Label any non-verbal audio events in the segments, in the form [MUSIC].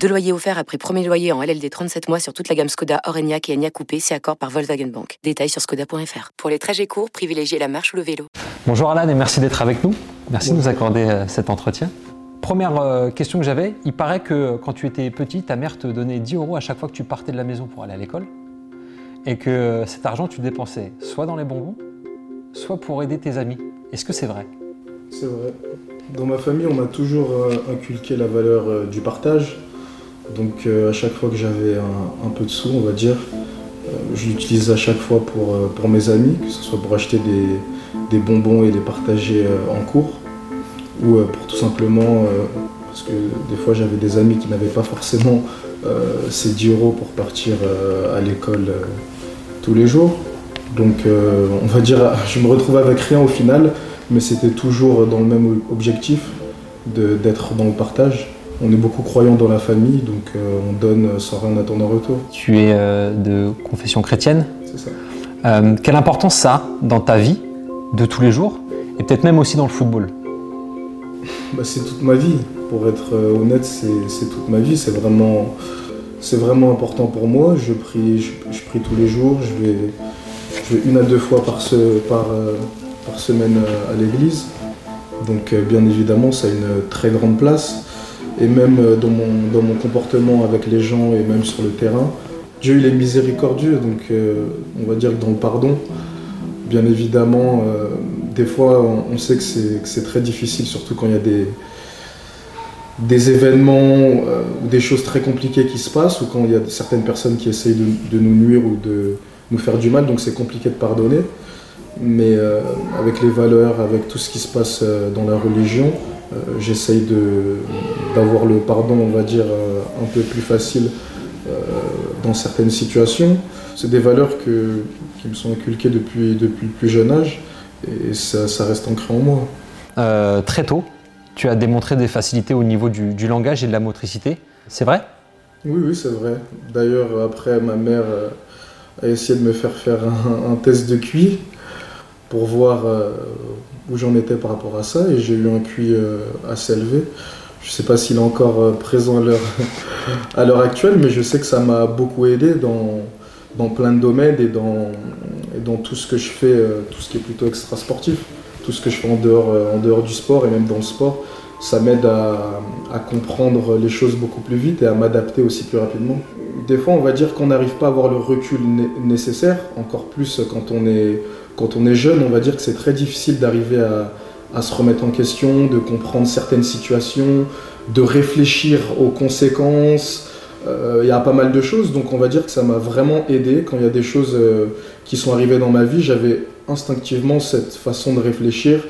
Deux loyers offerts après premier loyer en LLD 37 mois sur toute la gamme Skoda, Orenia et Enya Coupé, c'est accord par Volkswagen Bank. Détails sur skoda.fr. Pour les trajets courts, privilégiez la marche ou le vélo. Bonjour Alan et merci d'être avec nous. Merci de nous accorder euh, cet entretien. Première euh, question que j'avais, il paraît que quand tu étais petit, ta mère te donnait 10 euros à chaque fois que tu partais de la maison pour aller à l'école et que cet argent tu dépensais soit dans les bonbons, soit pour aider tes amis. Est-ce que c'est vrai? C'est vrai. Dans ma famille, on m'a toujours euh, inculqué la valeur euh, du partage. Donc euh, à chaque fois que j'avais un, peu de sous, on va dire, je l'utilisais à chaque fois pour, pour mes amis, que ce soit pour acheter des, des bonbons et les partager en cours, ou pour tout simplement, parce que des fois j'avais des amis qui n'avaient pas forcément ces 10 euros pour partir à l'école tous les jours. Donc on va dire, [LAUGHS] je me retrouvais avec rien au final, mais c'était toujours dans le même objectif d'être dans le partage. On est beaucoup croyants dans la famille, donc euh, on donne sans rien attendre en retour. Tu es euh, de confession chrétienne. C'est ça. Euh, quelle importance ça a dans ta vie de tous les jours et peut-être même aussi dans le football? Bah, c'est toute ma vie. Pour être honnête, c'est toute ma vie. C'est vraiment, vraiment important pour moi. Je prie, je, je prie tous les jours. Je vais, je vais une à deux fois par, ce- par, par semaine euh, à l'église. Donc, euh, bien évidemment, ça a une très grande place. Et même euh, dans mon, dans mon comportement avec les gens et même sur le terrain, Dieu il est miséricordieux. Donc, euh, on va dire que dans le pardon, bien évidemment, euh, des fois, on, sait que c'est très difficile, surtout quand il y a des, des événements euh, ou des choses très compliquées qui se passent, ou quand il y a certaines personnes qui essayent de nous nuire ou de nous faire du mal, donc c'est compliqué de pardonner. Mais euh, avec les valeurs, avec tout ce qui se passe euh, dans la religion, euh, j'essaye d'avoir le pardon, on va dire, un peu plus facile dans certaines situations. C'est des valeurs que, qui me sont inculquées depuis, depuis le plus jeune âge et ça, ça reste ancré en moi. Très tôt, tu as démontré des facilités au niveau du, du langage et de la motricité. C'est vrai? Oui, oui, c'est vrai. D'ailleurs, après, ma mère a essayé de me faire faire un, un test de QI pour voir euh, où j'en étais par rapport à ça et j'ai eu un euh, assez élevé. Je ne sais pas s'il est encore euh, présent [LAUGHS] à l'heure, actuelle, mais je sais que ça m'a beaucoup aidé dans, dans plein de domaines et dans, et dans tout ce que je fais, euh, tout ce qui est plutôt extra-sportif, tout ce que je fais en dehors, euh, en dehors du sport et même dans le sport. Ça m'aide à, à comprendre les choses beaucoup plus vite et à m'adapter aussi plus rapidement. Des fois, on va dire qu'on n'arrive pas à avoir le recul né- nécessaire, encore plus quand on est, quand on est jeune, on va dire que c'est très difficile d'arriver à, à se remettre en question, de comprendre certaines situations, de réfléchir aux conséquences. Euh, Il y a pas mal de choses, donc on va dire que ça m'a vraiment aidé quand il y a des choses euh, qui sont arrivées dans ma vie. J'avais instinctivement cette façon de réfléchir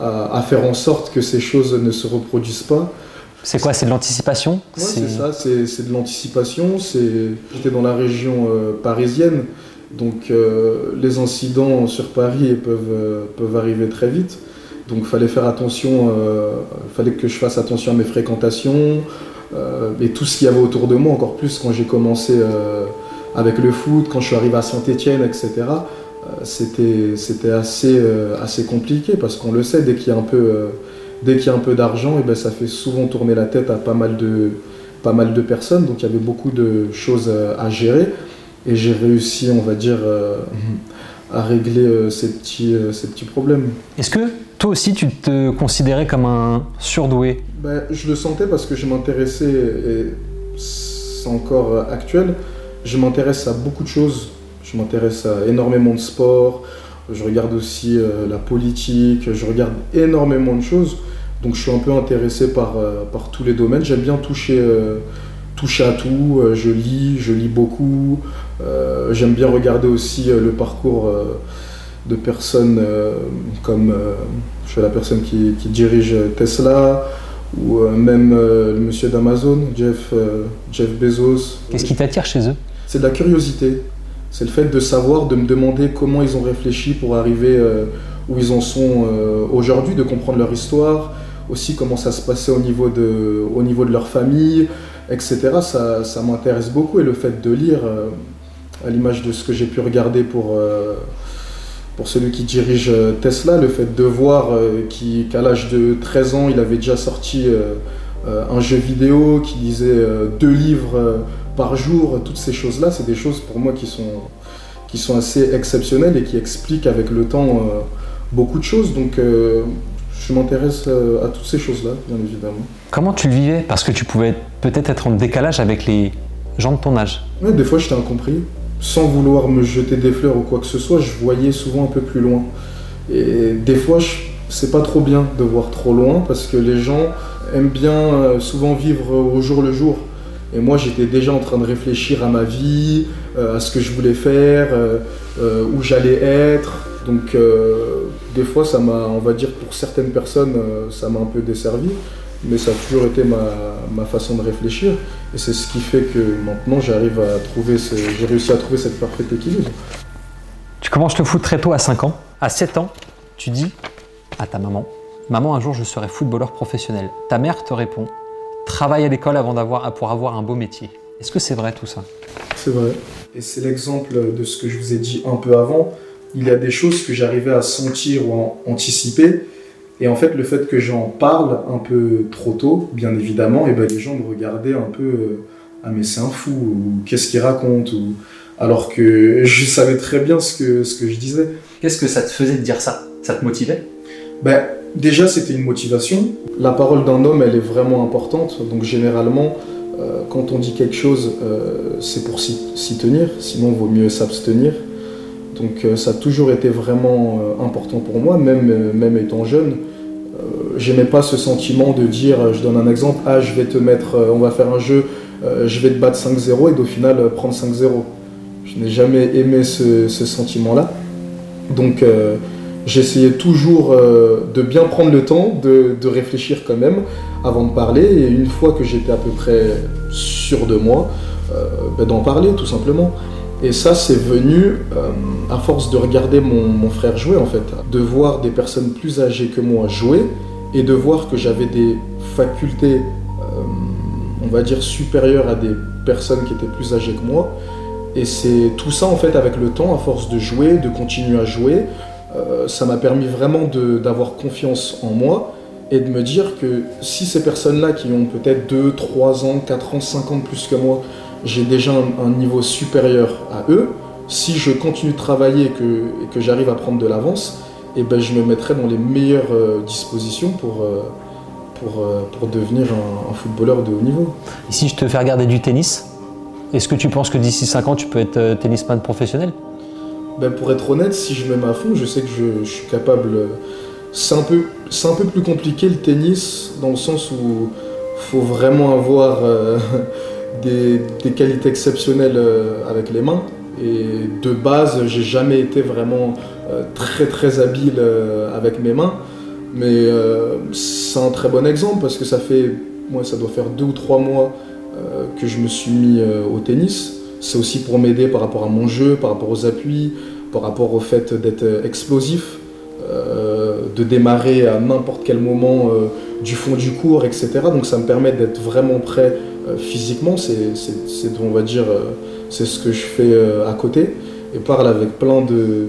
à, à faire en sorte que ces choses ne se reproduisent pas. C'est quoi? C'est de l'anticipation? Ouais, c'est ça, c'est de l'anticipation. J'étais dans la région euh, parisienne, donc euh, les incidents sur Paris peuvent, euh, peuvent arriver très vite. Donc fallait faire attention, il fallait que je fasse attention à mes fréquentations euh, et tout ce qu'il y avait autour de moi, encore plus quand j'ai commencé euh, avec le foot, quand je suis arrivé à Saint-Étienne, etc. euh, C'était assez, euh, assez compliqué parce qu'on le sait, dès qu'il y a un peu... euh, dès qu'il y a un peu d'argent, et ben, ça fait souvent tourner la tête à pas mal de, pas mal de personnes. Donc il y avait beaucoup de choses euh, à gérer. Et j'ai réussi, on va dire, euh, à régler euh, ces, petits, euh, ces petits problèmes. Est-ce que toi aussi tu te considérais comme un surdoué? Ben, je le sentais parce que je m'intéressais, et c'est encore actuel, je m'intéresse à beaucoup de choses. Je m'intéresse à énormément de sport, je regarde aussi euh, la politique, je regarde énormément de choses. Donc je suis un peu intéressé par, euh, par tous les domaines. J'aime bien toucher, euh, toucher à tout. Euh, je lis, je lis beaucoup. Euh, J'aime bien regarder aussi euh, le parcours euh, de personnes comme je suis la personne qui, qui dirige Tesla ou même le monsieur d'Amazon, Jeff, Jeff Bezos. Qu'est-ce qui t'attire chez eux? C'est de la curiosité. C'est le fait de savoir, de me demander comment ils ont réfléchi pour arriver où ils en sont aujourd'hui, de comprendre leur histoire, aussi comment ça se passait au niveau de, au niveau de leur famille, etc. Ça, ça m'intéresse beaucoup et le fait de lire, à l'image de ce que j'ai pu regarder pour pour celui qui dirige euh, Tesla, le fait de voir euh, qu'à l'âge de 13 ans, il avait déjà sorti euh, un jeu vidéo, qui lisait deux livres par jour, toutes ces choses-là, c'est des choses pour moi qui sont, qui sont assez exceptionnelles et qui expliquent avec le temps beaucoup de choses. Donc je m'intéresse à toutes ces choses-là, bien évidemment. Comment tu le vivais? Parce que tu pouvais peut-être être en décalage avec les gens de ton âge. Oui, des fois j'étais incompris sans vouloir me jeter des fleurs ou quoi que ce soit, je voyais souvent un peu plus loin. Et des fois, c'est pas trop bien de voir trop loin parce que les gens aiment bien euh, souvent vivre au jour le jour. Et moi, j'étais déjà en train de réfléchir à ma vie, euh, à ce que je voulais faire, euh, où j'allais être. Donc, des fois, ça m'a, on va dire, pour certaines personnes, ça m'a un peu desservi mais ça a toujours été ma, façon de réfléchir. Et c'est ce qui fait que maintenant j'arrive à trouver, j'ai réussi à trouver cette parfaite équilibre. Tu commences le foot très tôt à 5 ans. À 7 ans, tu dis à ta maman Maman, un jour je serai footballeur professionnel. Ta mère te répond Travaille à l'école avant d'avoir, pour avoir un beau métier. Est-ce que c'est vrai tout ça? C'est vrai. Et c'est l'exemple de ce que je vous ai dit un peu avant. Il y a des choses que j'arrivais à sentir ou à anticiper et en fait, le fait que j'en parle un peu trop tôt, bien évidemment, et eh ben, les gens me regardaient un peu euh, Ah, mais c'est un fou, ou qu'est-ce qu'il raconte ou... Alors que je savais très bien ce que, ce que je disais. Qu'est-ce que ça te faisait de dire ça? Ça te motivait? Ben, Déjà, c'était une motivation. La parole d'un homme, elle est vraiment importante. Donc, généralement, euh, quand on dit quelque chose, euh, c'est pour s'y tenir. Sinon, il vaut mieux s'abstenir. Donc, ça a toujours été vraiment important pour moi, même, même étant jeune j'aimais pas ce sentiment de dire, je donne un exemple, ah je vais te mettre, euh, on va faire un jeu, euh, je vais te battre 5-0 et au final euh, prendre 5-0. Je n'ai jamais aimé ce, sentiment-là. Donc j'essayais toujours de bien prendre le temps, de, réfléchir quand même avant de parler. Et une fois que j'étais à peu près sûr de moi, ben, d'en parler tout simplement. Et ça, c'est venu à force de regarder mon, frère jouer en fait, de voir des personnes plus âgées que moi jouer et de voir que j'avais des facultés, euh, on va dire, supérieures à des personnes qui étaient plus âgées que moi. Et c'est tout ça, en fait, avec le temps, à force de jouer, de continuer à jouer, euh, ça m'a permis vraiment d'avoir confiance en moi et de me dire que si ces personnes-là qui ont peut-être 2, 3 ans, 4 ans, 5 ans plus que moi, j'ai déjà un, niveau supérieur à eux, si je continue de travailler que, et que j'arrive à prendre de l'avance, eh ben, je me mettrai dans les meilleures euh, dispositions pour, euh, pour, euh, pour, devenir un, footballeur de haut niveau. Et si je te fais regarder du tennis, est-ce que tu penses que d'ici 5 ans, tu peux être tennisman professionnel? Ben, Pour être honnête, si je me mets à fond, je sais que je, suis capable. C'est un, peu, un peu plus compliqué le tennis, dans le sens où il faut vraiment avoir des, qualités exceptionnelles avec les mains. Et de base, j'ai jamais été vraiment euh, très très habile euh, avec mes mains. Mais euh, c'est un très bon exemple parce que ça fait, moi ça doit faire deux ou trois mois que je me suis mis au tennis. C'est aussi pour m'aider par rapport à mon jeu, par rapport aux appuis, par rapport au fait d'être explosif, de démarrer à n'importe quel moment du fond du cours, etc. Donc ça me permet d'être vraiment prêt physiquement. C'est, on va dire, c'est ce que je fais à côté. Et parle avec plein de,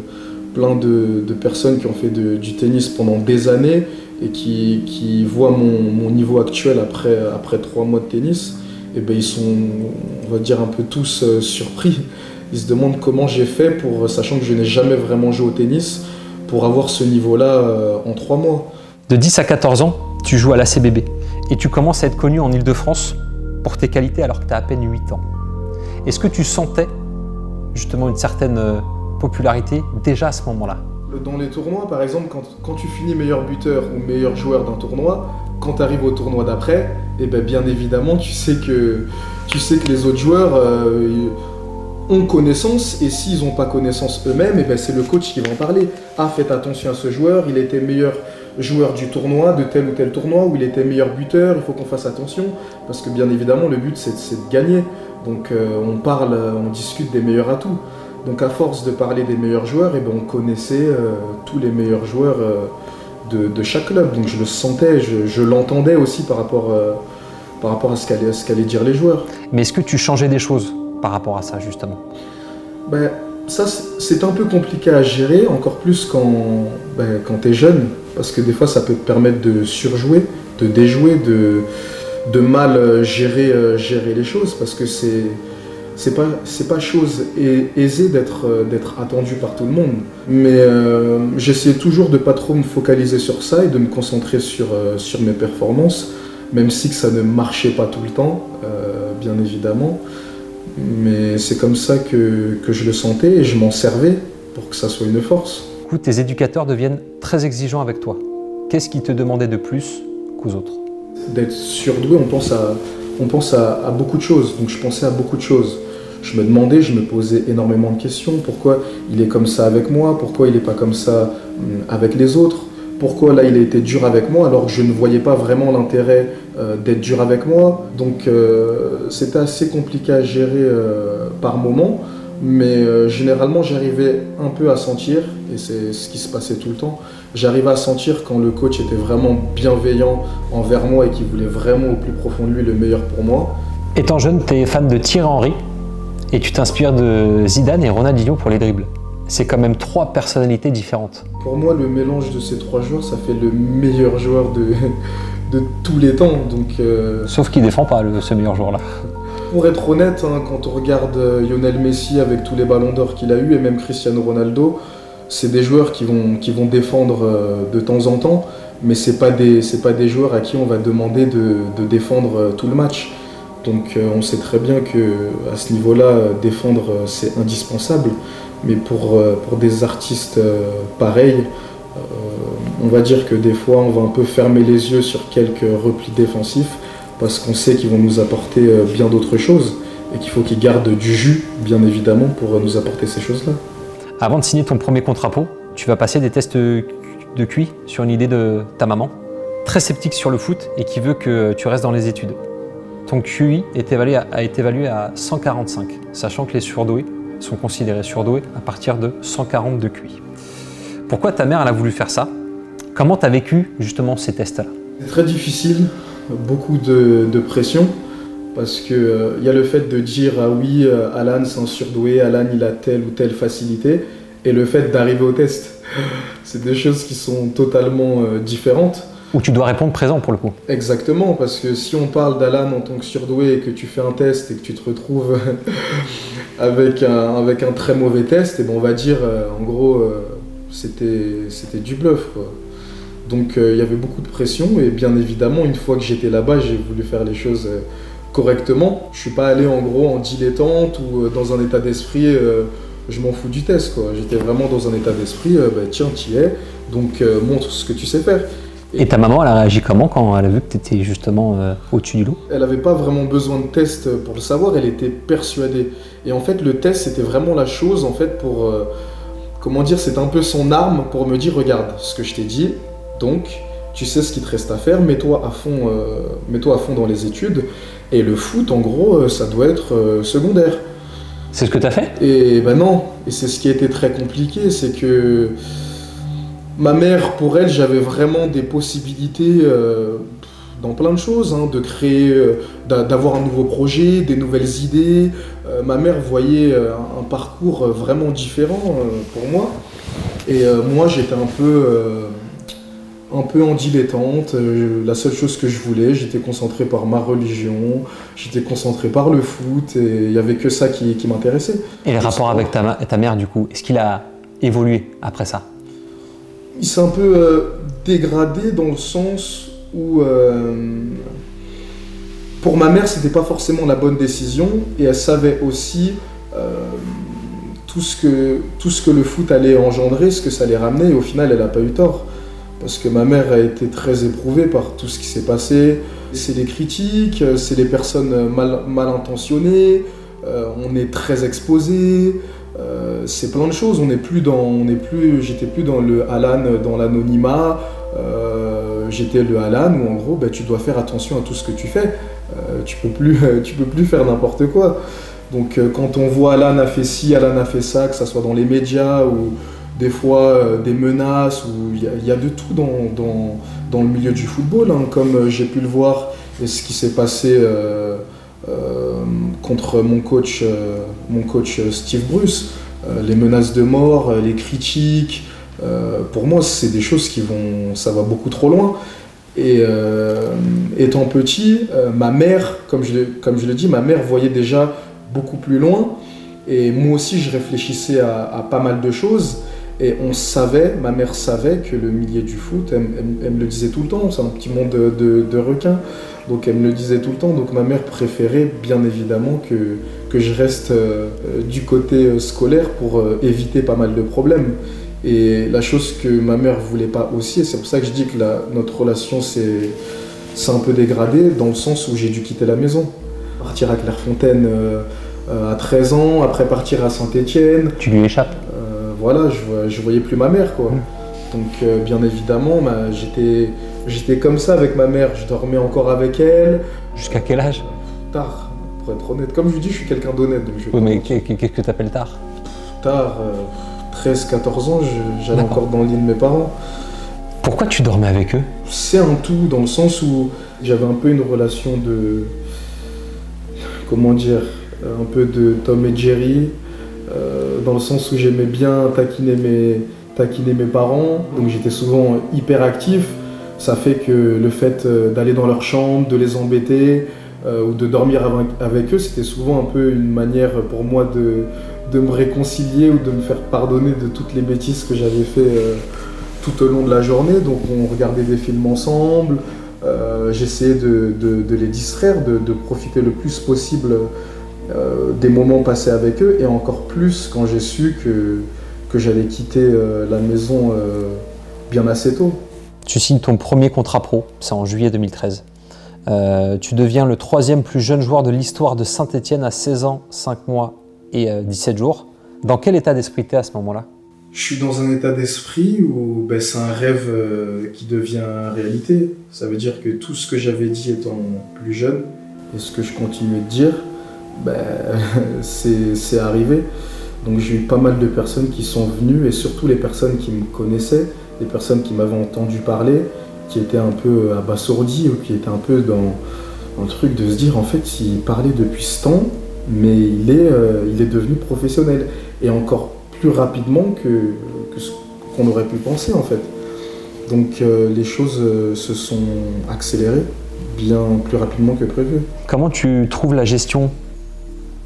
plein de, personnes qui ont fait du tennis pendant des années et qui, qui voient mon, niveau actuel après, après trois mois de tennis, et ben ils sont, on va dire, un peu tous euh, surpris. Ils se demandent comment j'ai fait, pour, sachant que je n'ai jamais vraiment joué au tennis, pour avoir ce niveau-là euh, en trois mois. De 10 à 14 ans, tu joues à la CBB et tu commences à être connu en Ile-de-France pour tes qualités alors que tu as à peine 8 ans. Est-ce que tu sentais justement une certaine euh, popularité déjà à ce moment-là? Dans les tournois, par exemple, quand, tu finis meilleur buteur ou meilleur joueur d'un tournoi, quand tu arrives au tournoi d'après, eh ben bien évidemment, tu sais que, tu sais que les autres joueurs euh, ont connaissance, et s'ils n'ont pas connaissance eux-mêmes, eh ben c'est le coach qui va en parler. Ah, faites attention à ce joueur, il était meilleur joueur du tournoi, de tel ou tel tournoi, où il était meilleur buteur, il faut qu'on fasse attention, parce que bien évidemment, le but c'est de gagner. Donc euh, on parle, on discute des meilleurs atouts. Donc à force de parler des meilleurs joueurs, et ben, on connaissait tous les meilleurs joueurs de, chaque club. Donc je le sentais, je, l'entendais aussi par rapport, par rapport à ce qu'allaient dire les joueurs. Mais est-ce que tu changeais des choses par rapport à ça justement? Ben, Ça c'est un peu compliqué à gérer, encore plus quand, ben, quand tu es jeune, parce que des fois ça peut te permettre de surjouer, de déjouer, de, mal gérer, euh, gérer les choses, parce que c'est c'est pas chose aisée d'être euh, attendu par tout le monde. Mais euh, j'essayais toujours de pas trop me focaliser sur ça et de me concentrer sur mes performances même si que ça ne marchait pas tout le temps bien évidemment. Mais c'est comme ça que, je le sentais et je m'en servais pour que ça soit une force. Tes éducateurs deviennent très exigeants avec toi. Qu'est-ce qu'ils te demandaient de plus qu'aux autres D'être surdoué, on pense, à, beaucoup de choses. Donc je pensais à beaucoup de choses. Je me demandais, je me posais énormément de questions. Pourquoi il est comme ça avec moi? Pourquoi il n'est pas comme ça hum, avec les autres? Pourquoi là il a été dur avec moi alors que je ne voyais pas vraiment l'intérêt euh, d'être dur avec moi? Donc euh, c'était assez compliqué à gérer euh, par moment, mais généralement j'arrivais un peu à sentir, et c'est ce qui se passait tout le temps, j'arrivais à sentir quand le coach était vraiment bienveillant envers moi et qu'il voulait vraiment au plus profond de lui le meilleur pour moi. Étant jeune, tu es fan de Thierry Henry et tu t'inspires de Zidane et Ronaldinho pour les dribbles c'est quand même trois personnalités différentes. Pour moi, le mélange de ces trois joueurs, ça fait le meilleur joueur de, [LAUGHS] de tous les temps. Donc, euh, Sauf qu'il défend pas ce meilleur joueur-là. Pour être honnête, hein, quand on regarde euh, Lionel Messi avec tous les ballons d'or qu'il a eu et même Cristiano Ronaldo, c'est des joueurs qui vont, défendre euh, de temps en temps, mais ce pas pas des joueurs à qui on va demander de, défendre tout le match. Donc on sait très bien que à ce niveau-là, défendre c'est indispensable. Mais pour, euh, pour des artistes euh, pareils, euh, on va dire que des fois on va un peu fermer les yeux sur quelques replis défensifs parce qu'on sait qu'ils vont nous apporter bien d'autres choses et qu'il faut qu'ils gardent du jus, bien évidemment, pour nous apporter ces choses-là. Avant de signer ton premier contrat pro, tu vas passer des tests de QI sur une idée de ta maman, très sceptique sur le foot et qui veut que tu restes dans les études. Ton QI est évalué a été évalué à 145, sachant que les surdoués sont considérés surdoués à partir de 140 de QI. Pourquoi ta mère elle a voulu faire ça? Comment tu as vécu justement ces tests-là? C'est très difficile, beaucoup de, pression, parce qu'il euh, il y a le fait de dire ah oui, euh, Alan c'est un surdoué, Alan il a telle ou telle facilité, et le fait d'arriver au test. [LAUGHS] C'est des choses qui sont totalement euh, différentes. Où tu dois répondre présent pour le coup. Exactement, parce que si on parle d'Alan en tant que surdoué et que tu fais un test et que tu te retrouves [LAUGHS] avec, un, avec un très mauvais test, et bon, on va dire, euh, en gros, c'était, c'était du bluff. Donc euh, il y avait beaucoup de pression et bien évidemment, une fois que j'étais là-bas, j'ai voulu faire les choses correctement. Je suis pas allé en gros en dilettante ou dans un état d'esprit je m'en fous du test. Quoi. J'étais vraiment dans un état d'esprit, bah, tiens, tu y es, donc montre ce que tu sais faire. Et ta maman, elle a réagi comment quand elle a vu que tu étais justement euh, au-dessus du lot Elle n'avait pas vraiment besoin de test pour le savoir, elle était persuadée. Et en fait, le test, c'était vraiment la chose, en fait, pour... Euh, comment dire, c'est un peu son arme pour me dire, regarde, ce que je t'ai dit, donc, tu sais ce qu'il te reste à faire, mets-toi à, fond, euh, mets-toi à fond dans les études. Et le foot, en gros, ça doit être secondaire. C'est ce que tu as fait? Et ben non, et c'est ce qui a été très compliqué, c'est que Ma mère, pour elle, j'avais vraiment des possibilités euh, dans plein de choses, hein, de créer, euh, d'avoir un nouveau projet, des nouvelles idées. Euh, ma mère voyait un parcours vraiment différent pour moi. Et moi, j'étais un peu, un peu en dilettante. la seule chose que je voulais, j'étais concentré par ma religion, j'étais concentré par le foot, et il n'y avait que ça qui, m'intéressait. Et le rapport avec ta, ta mère, du coup, est-ce qu'il a évolué après ça? Il s'est un peu euh, dégradé dans le sens où euh, pour ma mère c'était pas forcément la bonne décision et elle savait aussi euh, tout, ce que, tout ce que le foot allait engendrer, ce que ça allait ramener et au final elle n'a pas eu tort parce que ma mère a été très éprouvée par tout ce qui s'est passé. C'est les critiques, c'est les personnes mal, intentionnées, on est très exposé, euh, c'est plein de choses. On n'est plus dans, on plus, j'étais plus dans le Alan, dans l'anonymat. Euh, j'étais le Alan où en gros, bah, tu dois faire attention à tout ce que tu fais. Euh, tu peux plus, [LAUGHS] tu peux plus faire n'importe quoi. Donc euh, quand on voit Alan a fait ci, Alan a fait ça, que ce soit dans les médias ou des fois euh, des menaces, ou il y, a- de tout dans, dans- dans le milieu du football, hein, comme euh, j'ai pu le voir et ce qui s'est passé euh, contre mon coach, mon coach Steve Bruce, les menaces de mort, les critiques. pour moi, c'est des choses qui vont, ça va beaucoup trop loin. Et étant petit, ma mère, comme je, comme je le dis, ma mère voyait déjà beaucoup plus loin. Et moi aussi, je réfléchissais à pas mal de choses. Et on savait, ma mère savait que le milieu du foot, elle, me le disait tout le temps, c'est un petit monde de, requins. Donc elle me le disait tout le temps. Donc ma mère préférait bien évidemment que, que je reste euh, du côté euh, scolaire pour euh, éviter pas mal de problèmes. Et la chose que ma mère voulait pas aussi, et c'est pour ça que je dis que notre relation s'est un peu dégradée, dans le sens où j'ai dû quitter la maison. Partir à Clairefontaine à 13 ans, après partir à Saint-Étienne. Tu lui échappes? Euh, voilà, je, je voyais plus ma mère, quoi. Donc, euh, bien évidemment, bah, j'étais j'étais comme ça avec ma mère. Je dormais encore avec elle. Jusqu'à quel âge? Tard, pour être honnête. Comme je vous dis, je suis quelqu'un d'honnête. Donc je Oui, mais qu'est-ce que t'appelles tard? Tard, euh, 13, 14 ans, j'allais encore dans le lit de mes parents. Pourquoi tu dormais avec eux? C'est un tout dans le sens où j'avais un peu une relation de. Comment dire Un peu de Tom et Jerry, euh, dans le sens où j'aimais bien taquiner mes, parents, donc j'étais souvent hyper actif. Ça fait que le fait euh, d'aller dans leur chambre, de les embêter euh, ou de dormir avec, eux, c'était souvent un peu une manière pour moi de, me réconcilier ou de me faire pardonner de toutes les bêtises que j'avais fait euh, tout au long de la journée. Donc on regardait des films ensemble, j'essayais de, les distraire, de profiter le plus possible euh, des moments passés avec eux, et encore plus quand j'ai su que, que j'allais quitter euh, la maison euh, bien assez tôt. Tu signes ton premier contrat pro, c'est en juillet 2013. Euh, tu deviens le troisième plus jeune joueur de l'histoire de Saint-Etienne à 16 ans, 5 mois et euh, 17 jours. Dans quel état d'esprit t'es à ce moment-là? Je suis dans un état d'esprit où ben, c'est un rêve qui devient réalité. Ça veut dire que tout ce que j'avais dit étant plus jeune et ce que je continue de dire, ben, [LAUGHS] c'est arrivé. Donc j'ai eu pas mal de personnes qui sont venues et surtout les personnes qui me connaissaient, les personnes qui m'avaient entendu parler, qui étaient un peu abasourdies ou qui étaient un peu dans, dans le truc de se dire en fait il parlait depuis ce temps, mais il est, euh, il est devenu professionnel. Et encore plus rapidement que, ce qu'on aurait pu penser en fait. Donc euh, les choses euh, se sont accélérées bien plus rapidement que prévu. Comment tu trouves la gestion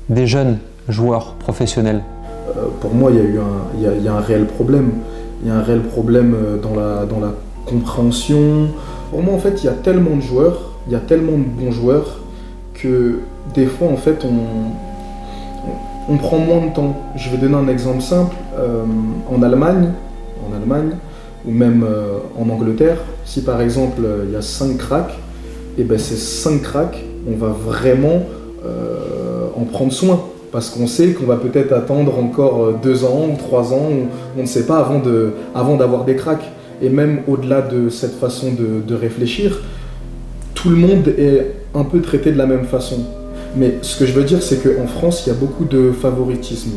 des jeunes joueurs professionnels Euh, pour moi, il y, a eu un, y a- un réel problème. Il y a un réel problème euh, dans la, dans la compréhension. Pour moi, en fait, il y a tellement de joueurs, il y a tellement de bons joueurs que des fois, en fait, on, on, prend moins de temps. Je vais donner un exemple simple. Euh, en Allemagne, en Allemagne, ou même en Angleterre, si par exemple il y a 5 cracks, et ben ces 5 cracks, on va vraiment en prendre soin. Parce qu'on sait qu'on va peut-être attendre encore euh, deux ans ou trois ans, on, on ne sait pas avant de- avant d'avoir des cracks. Et même au-delà de cette façon de, de réfléchir, tout le monde est un peu traité de la même façon. Mais ce que je veux dire, c'est qu'en France, il y a beaucoup de favoritisme.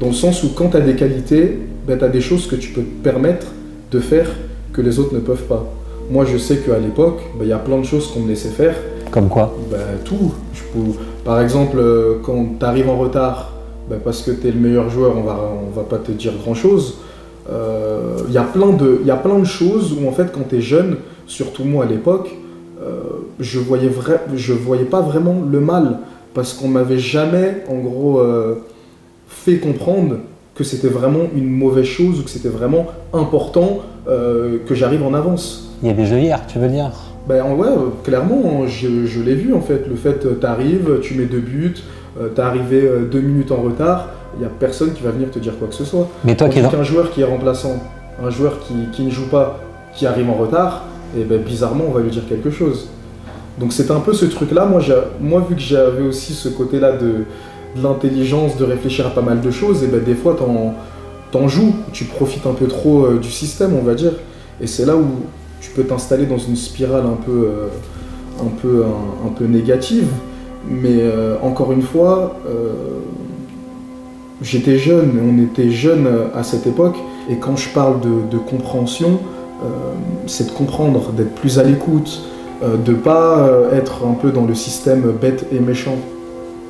Dans le sens où quand tu as des qualités, ben, tu as des choses que tu peux te permettre de faire que les autres ne peuvent pas. Moi, je sais qu'à l'époque, ben, il y a plein de choses qu'on me laissait faire. Comme quoi? Ben, tout. Je peux- Par exemple, euh, quand tu arrives en retard, ben, parce que tu es le meilleur joueur, on va, va pas te dire grand-chose. Euh, Il y, a plein de- il y a plein de choses où, en fait, quand tu es jeune, surtout moi à l'époque, euh, je voyais vrai, voyais pas vraiment le mal. Parce qu'on m'avait jamais, en gros, fait comprendre que c'était vraiment une mauvaise chose ou que c'était vraiment important que j'arrive en avance. Il y a des œillères, tu veux dire? Ben ouais, euh, clairement, je, je l'ai vu en fait. Le fait, euh, t'arrives, tu mets deux buts, euh, t'es arrivé deux minutes en retard, il n'y a personne qui va venir te dire quoi que ce soit. Mais toi qui es qu'un joueur qui est remplaçant, un joueur qui, qui ne joue pas, qui arrive en retard, et ben bizarrement, on va lui dire quelque chose. Donc c'est un peu ce truc-là. Moi, j'ai- moi, vu que j'avais aussi ce côté-là de, de l'intelligence, de réfléchir à pas mal de choses, et ben des fois, t'en, t'en joues, tu profites un peu trop euh, du système, on va dire. Et c'est là où tu peux t'installer dans une spirale un peu, euh, un peu, un, peu négative. Mais euh, encore une fois, j'étais jeune, on était jeune à cette époque, et quand je parle de, compréhension, c'est de comprendre, d'être plus à l'écoute, de pas être un peu dans le système bête et méchant,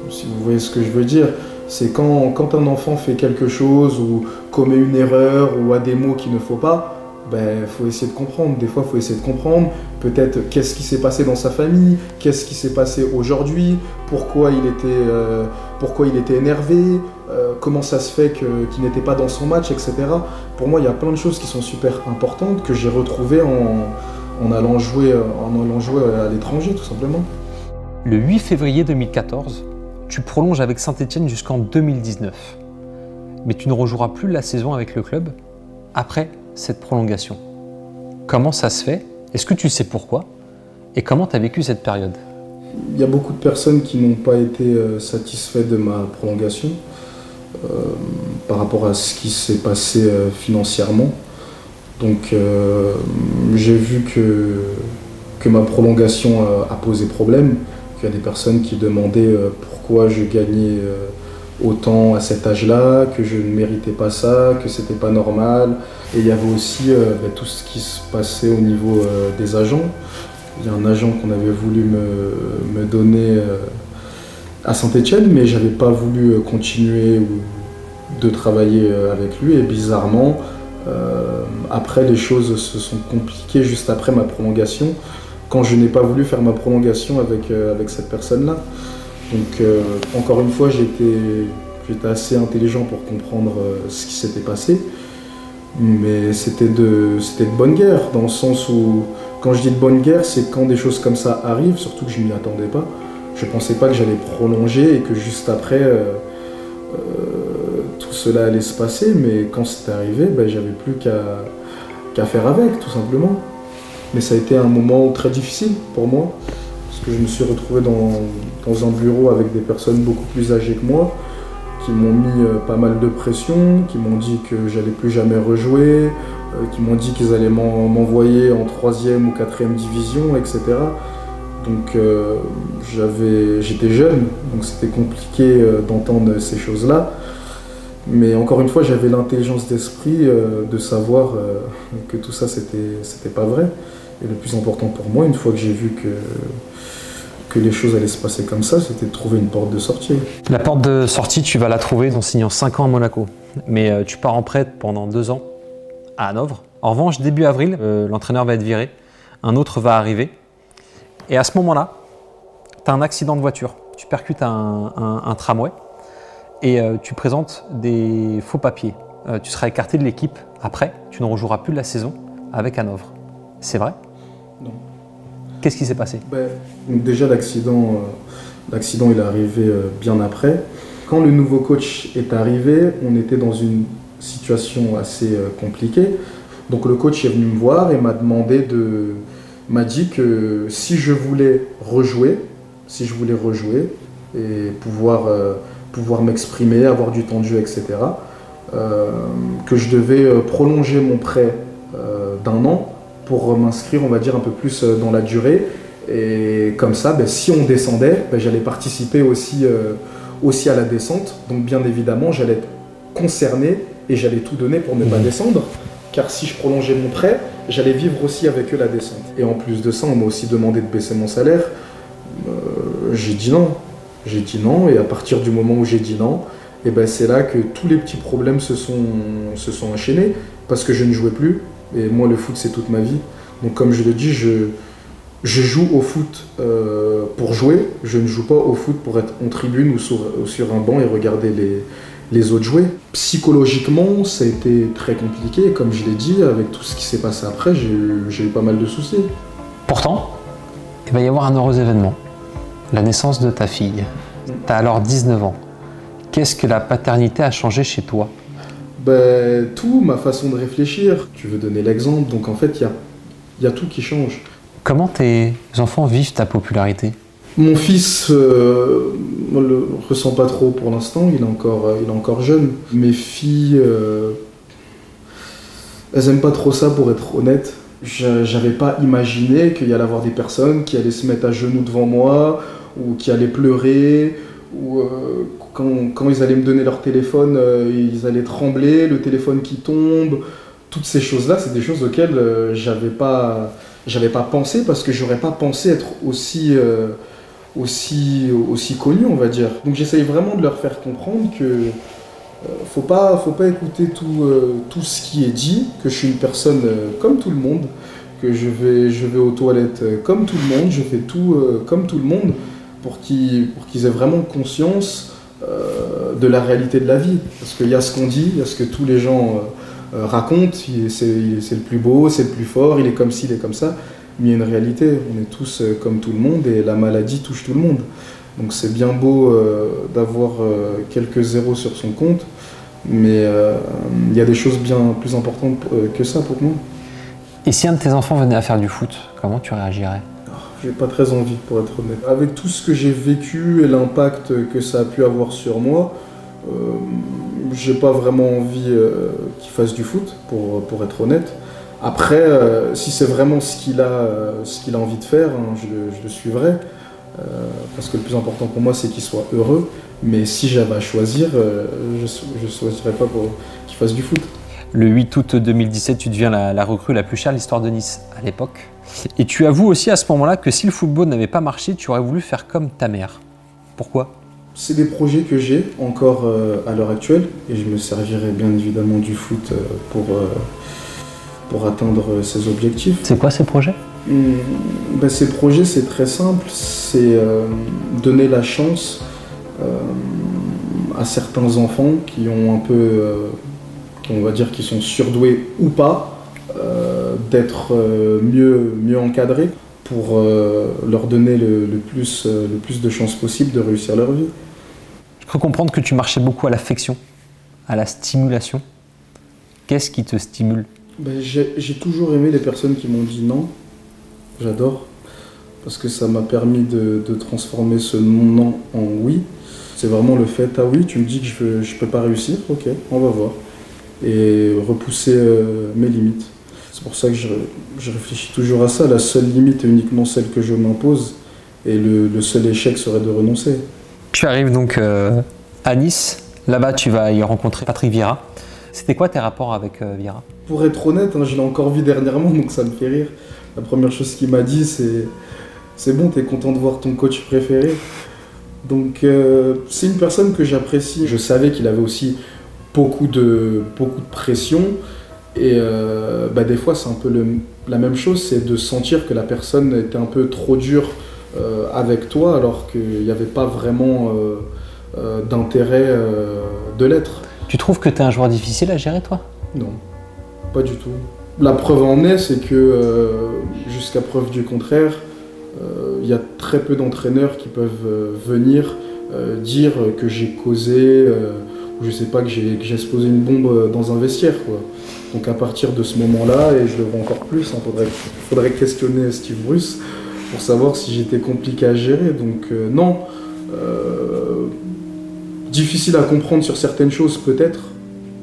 si vous voyez ce que je veux dire. C'est quand, quand un enfant fait quelque chose ou commet une erreur ou a des mots qu'il ne faut pas, ben, faut essayer de comprendre. Des fois, faut essayer de comprendre peut-être qu'est-ce qui s'est passé dans sa famille, qu'est-ce qui s'est passé aujourd'hui, pourquoi il était, euh, pourquoi il était énervé, euh, comment ça se fait qu'il n'était pas dans son match, etc. Pour moi, il y a plein de choses qui sont super importantes que j'ai retrouvées en, allant jouer, en allant jouer à l'étranger, tout simplement. Le 8 février 2014, tu prolonges avec Saint-Etienne jusqu'en 2019. Mais tu ne rejoueras plus la saison avec le club après cette prolongation. Comment ça se fait? Est-ce que tu sais pourquoi? Et comment tu as vécu cette période? Il y a beaucoup de personnes qui n'ont pas été euh, satisfaites de ma prolongation euh, par rapport à ce qui s'est passé euh, financièrement. Donc j'ai vu que, que ma prolongation a posé problème, qu'il y a des personnes qui demandaient pourquoi je gagnais autant à cet âge-là, que je ne méritais pas ça, que c'était pas normal. Et il y avait aussi euh, bah, tout ce qui se passait au niveau euh, des agents. Il y a un agent qu'on avait voulu me, donner euh, à Saint-Etienne, mais j'avais pas voulu continuer de travailler avec lui. Et bizarrement, après, les choses se sont compliquées juste après ma prolongation, quand je n'ai pas voulu faire ma prolongation avec cette personne-là. Donc euh, encore une fois, j'étais assez intelligent pour comprendre euh, ce qui s'était passé. Mais c'était de, bonne guerre, dans le sens où, quand je dis de bonne guerre, c'est quand des choses comme ça arrivent, surtout que je ne m'y attendais pas. Je ne pensais pas que j'allais prolonger et que juste après, euh, tout cela allait se passer. Mais quand c'est arrivé, ben, j'avais plus qu'à faire avec, tout simplement. Mais ça a été un moment très difficile pour moi que je me suis retrouvé dans, un bureau avec des personnes beaucoup plus âgées que moi, qui m'ont mis euh, pas mal de pression, qui m'ont dit que j'allais plus jamais rejouer, euh, qui m'ont dit qu'ils allaient m'envoyer en troisième ou quatrième division, etc. Donc euh, j'étais jeune, donc c'était compliqué d'entendre ces choses-là. Mais encore une fois, j'avais l'intelligence d'esprit de savoir que tout ça, c'était pas vrai. Et le plus important pour moi, une fois que j'ai vu que les choses allaient se passer comme ça, c'était de trouver une porte de sortie. La porte de sortie, tu vas la trouver en signant 5 ans à Monaco. Mais euh, tu pars en prêt pendant 2 ans à Hanovre. En revanche, début avril, euh, l'entraîneur va être viré, un autre va arriver. Et à ce moment-là, tu as un accident de voiture. Tu percutes un, tramway et euh, tu présentes des faux papiers. tu seras écarté de l'équipe après, tu ne rejoueras plus la saison avec Hanovre. C'est vrai? Qu'est-ce qui s'est passé? Ben, Déjà, l'accident, euh, l'accident il est arrivé euh, bien après. Quand le nouveau coach est arrivé, on était dans une situation assez euh, compliquée. Donc le coach est venu me voir et m'a demandé de, m'a dit que si je voulais rejouer, si je voulais rejouer et pouvoir, pouvoir m'exprimer, avoir du temps de jeu, etc., que je devais prolonger mon prêt d'un an pour m'inscrire, on va dire, un peu plus euh, dans la durée. Et comme ça, ben, si on descendait, ben, j'allais participer aussi, euh, aussi à la descente. Donc bien évidemment, j'allais être concerné et j'allais tout donner pour ne pas mmh. descendre. Car si je prolongeais mon prêt, j'allais vivre aussi avec eux la descente. Et en plus de ça, on m'a aussi demandé de baisser mon salaire. Euh, j'ai dit non. J'ai dit non. Et à partir du moment où j'ai dit non, et ben c'est là que tous les petits problèmes se sont, se sont enchaînés. Parce que je ne jouais plus, et moi, le foot, c'est toute ma vie. Donc, comme je le dis, je, je joue au foot euh, pour jouer. Je ne joue pas au foot pour être en tribune ou sur, sur un banc et regarder les, les autres jouer. Psychologiquement, ça a été très compliqué. Comme je l'ai dit, avec tout ce qui s'est passé après, j'ai eu pas mal de soucis. Pourtant, il va y avoir un heureux événement. La naissance de ta fille. Tu as alors 19 ans. Qu'est-ce que la paternité a changé chez toi? Ben, Tout, ma façon de réfléchir. Tu veux donner l'exemple, donc en fait, il y a, y a tout qui change. Comment tes enfants vivent ta popularité? Mon fils euh, ne le ressent pas trop pour l'instant, il, est encore, euh, il est encore jeune. Mes filles, euh, elles aiment pas trop ça pour être honnête. j'avais pas imaginé qu'il y allait avoir des personnes qui allaient se mettre à genoux devant moi, ou qui allaient pleurer, ou euh, quand, ils allaient me donner leur téléphone, euh, ils allaient trembler, le téléphone qui tombe. Toutes ces choses-là, c'est des choses auxquelles euh, j'avais pas, j'avais pas pensé parce que j'aurais pas pensé être aussi, aussi, aussi connu, on va dire. Donc j'essaye vraiment de leur faire comprendre que faut pas, faut pas écouter tout, tout ce qui est dit, que je suis une personne comme tout le monde, que je vais, je vais aux toilettes comme tout le monde, je fais tout comme tout le monde pour qu'ils aient vraiment conscience euh, de la réalité de la vie. Parce qu'il y a ce qu'on dit, il y a ce que tous les gens euh, euh, racontent, c'est le plus beau, c'est le plus fort, il est comme ci, il est comme ça. Mais il y a une réalité, on est tous comme tout le monde et la maladie touche tout le monde. Donc c'est bien beau d'avoir quelques zéros sur son compte, mais il y a des choses bien plus importantes que ça pour moi. Et si un de tes enfants venait à faire du foot, comment tu réagirais? J'ai pas très envie, pour être honnête. Avec tout ce que j'ai vécu et l'impact que ça a pu avoir sur moi, euh, j'ai pas vraiment envie euh, qu'il fasse du foot, pour, pour être honnête. Après, euh, si c'est vraiment ce qu'il a, a envie de faire, hein, je, le suivrai. parce que le plus important pour moi, c'est qu'il soit heureux. Mais si j'avais à choisir, je ne choisirais pas qu'il fasse du foot. Le 8 août 2017, tu deviens la, la recrue la plus chère de l'histoire de Nice à l'époque. Et tu avoues aussi à ce moment-là que si le football n'avait pas marché, tu aurais voulu faire comme ta mère. Pourquoi? C'est des projets que j'ai encore euh, à l'heure actuelle et je me servirai bien évidemment du foot euh, pour, euh, pour atteindre ces objectifs. C'est quoi ces projets? Hmm, ben, Ces projets, c'est très simple. C'est donner la chance à certains enfants qui ont un peu, on va dire, qui sont surdoués ou pas d'être euh, mieux, mieux encadrés pour euh, leur donner le, plus, euh, le plus de chances possible de réussir leur vie. Je peux comprendre que tu marchais beaucoup à l'affection, à la stimulation. Qu'est-ce qui te stimule? Ben, J'ai toujours aimé les personnes qui m'ont dit non. J'adore. Parce que ça m'a permis de, transformer ce non en oui. C'est vraiment le fait, ah oui, tu me dis que je ne peux pas réussir, ok, on va voir. Et repousser mes limites. C'est pour ça que je, réfléchis toujours à ça. La seule limite est uniquement celle que je m'impose. Et le, seul échec serait de renoncer. Tu arrives donc euh, à Nice. Là-bas, tu vas y rencontrer Patrick Vieira. C'était quoi tes rapports avec euh, Vieira? Pour être honnête, hein, je l'ai encore vu dernièrement, donc ça me fait rire. La première chose qu'il m'a dit, c'est C'est bon, t'es content de voir ton coach préféré. Donc, euh, c'est une personne que j'apprécie. Je savais qu'il avait aussi beaucoup de, beaucoup de pression. Et euh, bah, des fois, c'est un peu la même chose, c'est de sentir que la personne était un peu trop dure euh, avec toi, alors qu'il n'y avait pas vraiment euh, d'intérêt de l'être. Tu trouves que tu es un joueur difficile à gérer, toi? Non, pas du tout. La preuve en est, c'est que jusqu'à preuve du contraire, il y a très peu d'entraîneurs qui peuvent venir dire que j'ai causé, je sais pas, que j'ai explosé une bombe dans un vestiaire. Quoi. Donc à partir de ce moment-là, et je le vois encore plus, il hein, faudrait, questionner Steve Bruce pour savoir si j'étais compliqué à gérer. Donc euh, non, euh, difficile à comprendre sur certaines choses peut-être,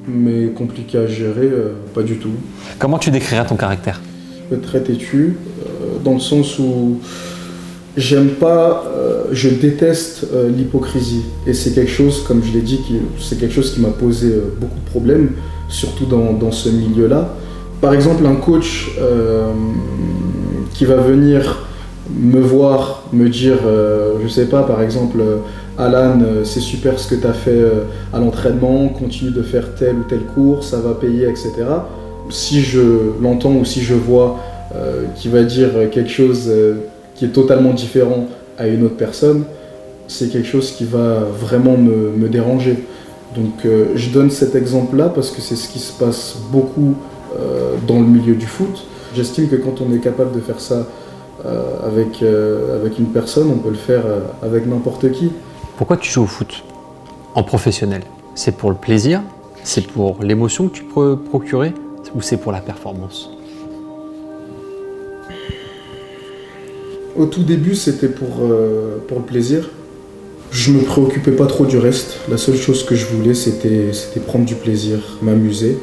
mais compliqué à gérer, euh, pas du tout. Comment tu décrirais ton caractère? Très têtu, dans le sens où j'aime pas, je déteste l'hypocrisie. Et c'est quelque chose, comme je l'ai dit, c'est quelque chose qui m'a posé beaucoup de problèmes surtout dans, ce milieu-là. Par exemple, un coach euh, qui va venir me voir, me dire, euh, je sais pas, par exemple, euh, Alan, c'est super ce que tu as fait à l'entraînement, continue de faire tel ou tel cours, ça va payer, etc. Si je l'entends ou si je vois qui va dire quelque chose qui est totalement différent à une autre personne, c'est quelque chose qui va vraiment me déranger. Donc euh, je donne cet exemple-là parce que c'est ce qui se passe beaucoup euh, dans le milieu du foot. J'estime que quand on est capable de faire ça euh, avec, avec une personne, on peut le faire avec n'importe qui. Pourquoi tu joues au foot en professionnel? C'est pour le plaisir? C'est pour l'émotion que tu peux procurer? Ou c'est pour la performance? Au tout début, c'était pour, pour le plaisir. Je me préoccupais pas trop du reste. La seule chose que je voulais, c'était prendre du plaisir, m'amuser.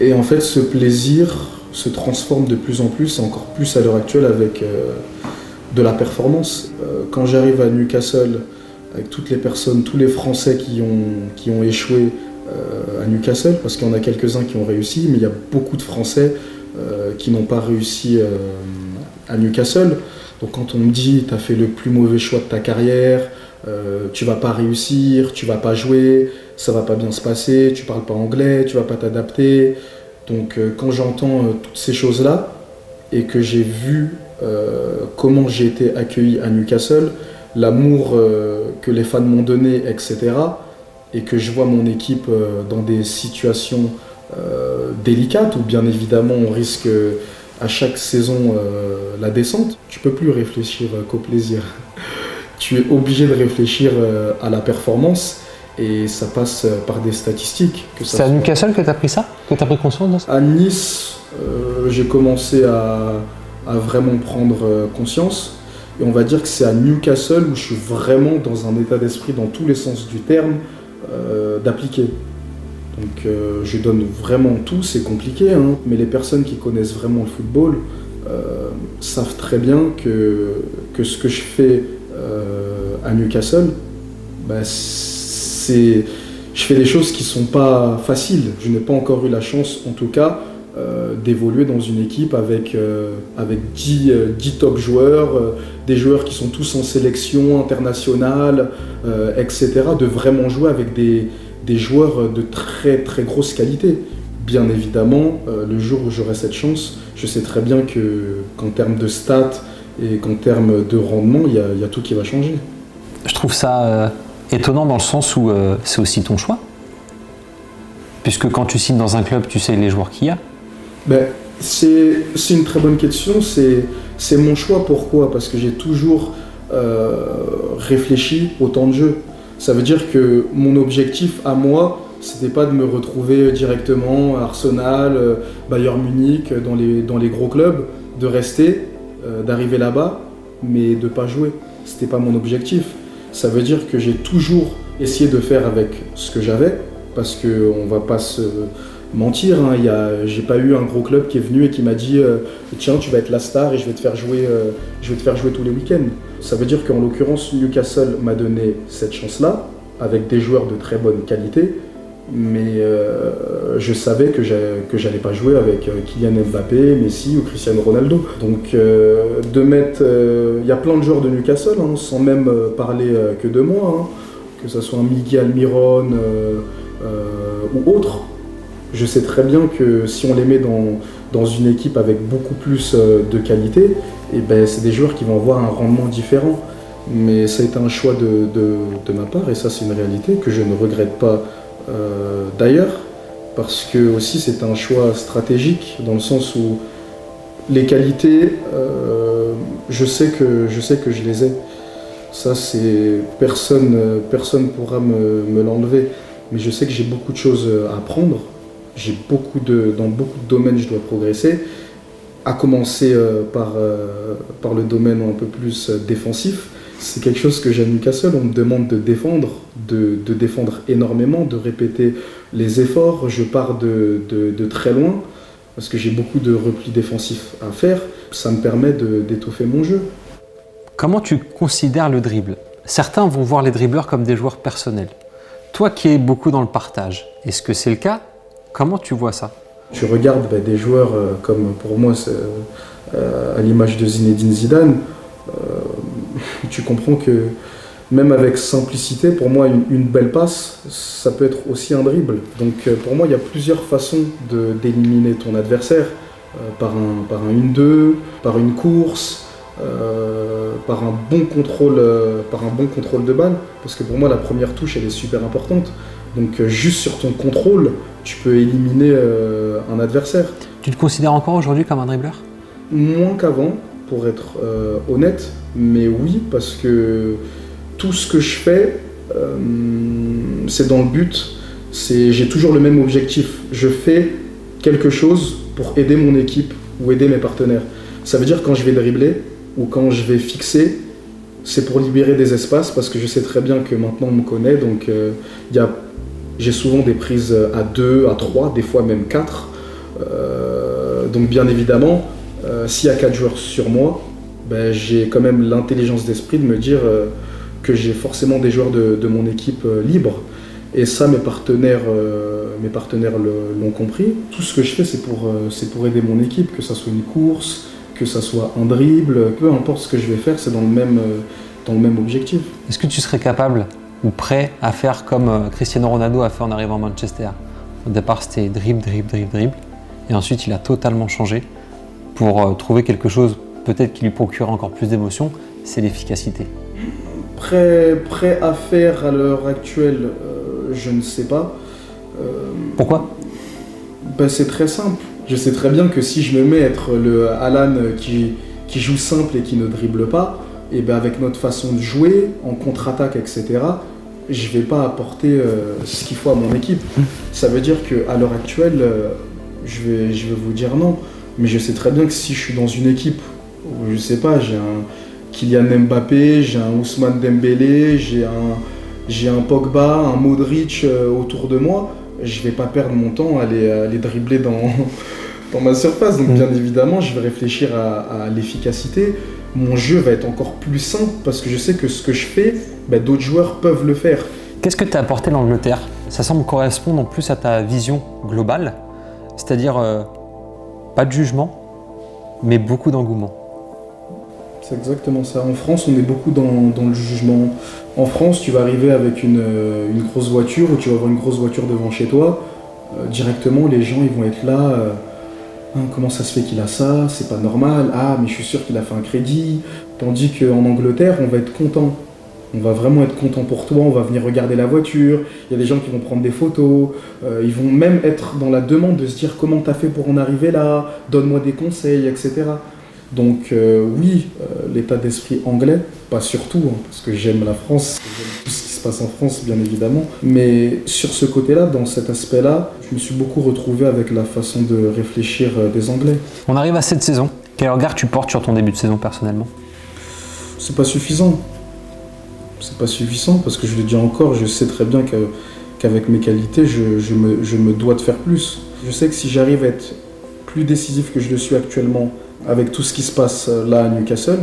Et en fait, ce plaisir, se transforme de plus en plus, encore plus à l'heure actuelle avec de la performance. quand j'arrive à Newcastle, avec toutes les personnes, tous les Français qui ont, qui ont échoué à Newcastle, parce qu'il y en a quelques-uns qui ont réussi, mais il y a beaucoup de Français qui n'ont pas réussi à Newcastle. Donc quand on me dit tu as fait le plus mauvais choix de ta carrière, euh, tu vas pas réussir, tu vas pas jouer, ça va pas bien se passer, tu parles pas anglais, tu vas pas t'adapter. Donc euh, quand j'entends euh, toutes ces choses-là et que j'ai vu comment j'ai été accueilli à Newcastle, l'amour que les fans m'ont donné, etc., et que je vois mon équipe dans des situations délicates où bien évidemment on risque à chaque saison euh, la descente, tu peux plus réfléchir euh, qu'au plaisir. [LAUGHS] tu es obligé de réfléchir euh, à la performance et ça passe par des statistiques. C'est à Newcastle que tu as pris ça? Que tu as pris conscience de ça? À Nice, j'ai commencé à, vraiment prendre conscience. Et on va dire que c'est à Newcastle où je suis vraiment dans un état d'esprit, dans tous les sens du terme, d'appliquer. Donc euh, je donne vraiment tout, c'est compliqué, hein. mais les personnes qui connaissent vraiment le football euh, savent très bien que, ce que je fais euh, à Newcastle, bah, je fais des choses qui ne sont pas faciles. Je n'ai pas encore eu la chance, en tout cas, d'évoluer dans une équipe avec, avec 10, 10, top joueurs, des joueurs qui sont tous en sélection internationale, etc., de vraiment jouer avec des, des joueurs de très très grosse qualité. Bien évidemment, euh, le jour où j'aurai cette chance, je sais très bien que qu'en termes de stats et qu'en termes de rendement, il y, a tout qui va changer. Je trouve ça euh, étonnant dans le sens où euh, c'est aussi ton choix. Puisque quand tu signes dans un club, tu sais les joueurs qu'il y a. Ben, c'est une très bonne question. C'est mon choix. Pourquoi? Parce que j'ai toujours réfléchi au temps de jeu. Ça veut dire que mon objectif à moi, c'était pas de me retrouver directement à Arsenal, euh, Bayern Munich, dans les, dans les gros clubs, de rester, euh, d'arriver là-bas, mais de pas jouer. C'était pas mon objectif. Ça veut dire que j'ai toujours essayé de faire avec ce que j'avais, parce qu'on va pas se mentir. Hein. J'ai pas eu un gros club qui est venu et qui m'a dit euh, tiens tu vas être la star et je vais te faire jouer, je vais te faire jouer tous les week-ends. Ça veut dire qu'en l'occurrence, Newcastle m'a donné cette chance-là, avec des joueurs de très bonne qualité, mais euh, je savais que j'allais pas jouer avec euh, Kylian Mbappé, Messi ou Cristiano Ronaldo. Donc euh, de mettre, il y a plein de joueurs de Newcastle, hein, sans même parler que de moi, hein, que ce soit un Miguel Almiron ou autre. Je sais très bien que si on les met dans, dans une équipe avec beaucoup plus de qualité, et ben, c'est des joueurs qui vont avoir un rendement différent. Mais ça a été un choix de, de, ma part, et ça c'est une réalité que je ne regrette pas euh, d'ailleurs, parce que aussi c'est un choix stratégique, dans le sens où les qualités, euh, je, sais que, je sais que je les ai. Ça, c'est personne personne pourra me, me l'enlever. Mais je sais que j'ai beaucoup de choses à apprendre. J'ai beaucoup de, dans beaucoup de domaines, je dois progresser à commencer euh, par, euh, par le domaine un peu plus euh, défensif. C'est quelque chose que j'ai à Newcastle, on me demande de défendre, de, de, défendre énormément, de répéter les efforts. Je pars de, de, très loin parce que j'ai beaucoup de replis défensifs à faire. Ça me permet d'étoffer mon jeu. Comment tu considères le dribble? Certains vont voir les dribbleurs comme des joueurs personnels. Toi qui es beaucoup dans le partage, est-ce que c'est le cas? Comment tu vois ça? Tu regardes bah, des joueurs euh, comme pour moi, euh, à l'image de Zinedine Zidane, euh, [LAUGHS] tu comprends que même avec simplicité, pour moi, une, belle passe, ça peut être aussi un dribble. Donc pour moi, il y a plusieurs façons d'éliminer ton adversaire. par un, par un 1-2, par une course, par, un bon contrôle, par un bon contrôle de balle. Parce que pour moi, la première touche, elle est super importante. Donc juste sur ton contrôle, tu peux éliminer euh, un adversaire. Tu te considères encore aujourd'hui comme un dribbleur? Moins qu'avant, pour être euh, honnête, mais oui, parce que tout ce que je fais, euh, c'est dans le but, j'ai toujours le même objectif. Je fais quelque chose pour aider mon équipe ou aider mes partenaires. Ça veut dire quand je vais dribbler ou quand je vais fixer, c'est pour libérer des espaces parce que je sais très bien que maintenant on me connaît, donc il y a j'ai souvent des prises à 2, à 3, des fois même 4. Euh, donc bien évidemment, s'il y a 4 joueurs sur moi, ben, j'ai quand même l'intelligence d'esprit de me dire que j'ai forcément des joueurs de, mon équipe libres. Et ça, mes partenaires, mes partenaires l'ont compris. Tout ce que je fais, c'est pour, pour aider mon équipe, que ça soit une course, que ça soit un dribble, peu importe ce que je vais faire, c'est dans le dans le même objectif. Est-ce que tu serais capable ou prêt à faire comme euh, Cristiano Ronaldo a fait en arrivant à Manchester. Au départ, c'était dribble, dribble, dribble, dribble. Et ensuite, il a totalement changé pour euh, trouver quelque chose peut-être qui lui procure encore plus d'émotion, c'est l'efficacité. Prêt, prêt à faire à l'heure actuelle, euh, je ne sais pas. Pourquoi? Ben, C'est très simple. Je sais très bien que si je me mets à être le Alan qui, qui joue simple et qui ne dribble pas, et bien avec notre façon de jouer, en contre-attaque, etc., je vais pas apporter euh, ce qu'il faut à mon équipe. Mmh. Ça veut dire qu'à l'heure actuelle, euh, je, vais, je vais vous dire non. Mais je sais très bien que si je suis dans une équipe où, je sais pas, j'ai un Kylian Mbappé, j'ai un Ousmane Dembélé, j'ai un, j'ai un Pogba, un Modric euh, autour de moi, je vais pas perdre mon temps à les, dribbler dans, [LAUGHS] dans ma surface. Donc mmh. bien évidemment, je vais réfléchir à, à l'efficacité mon jeu va être encore plus simple parce que je sais que ce que je fais, bah, d'autres joueurs peuvent le faire. Qu'est-ce que tu as apporté l'Angleterre? Ça semble correspondre en plus à ta vision globale, c'est-à-dire euh, pas de jugement, mais beaucoup d'engouement. C'est exactement ça. En France, on est beaucoup dans, le jugement. En France, tu vas arriver avec une, euh, grosse voiture ou tu vas avoir une grosse voiture devant chez toi. Euh, directement, les gens ils vont être là. Hein, comment ça se fait qu'il a ça? C'est pas normal. Ah, mais je suis sûr qu'il a fait un crédit. Tandis qu'en Angleterre, on va être content. On va vraiment être content pour toi, on va venir regarder la voiture, il y a des gens qui vont prendre des photos, euh, ils vont même être dans la demande de se dire comment t'as fait pour en arriver là, donne-moi des conseils, etc. Donc euh, oui, euh, l'état d'esprit anglais, pas surtout, hein, parce que j'aime la France, se passe en France bien évidemment, mais sur ce côté-là, dans cet aspect-là, je me suis beaucoup retrouvé avec la façon de réfléchir euh, des Anglais. On arrive à cette saison. Quel regard tu portes sur ton début de saison personnellement? C'est pas suffisant. C'est pas suffisant parce que je le dis encore, je sais très bien qu'avec mes qualités, je, me, je me dois de faire plus. Je sais que si j'arrive à être plus décisif que je le suis actuellement avec tout ce qui se passe euh, là à Newcastle,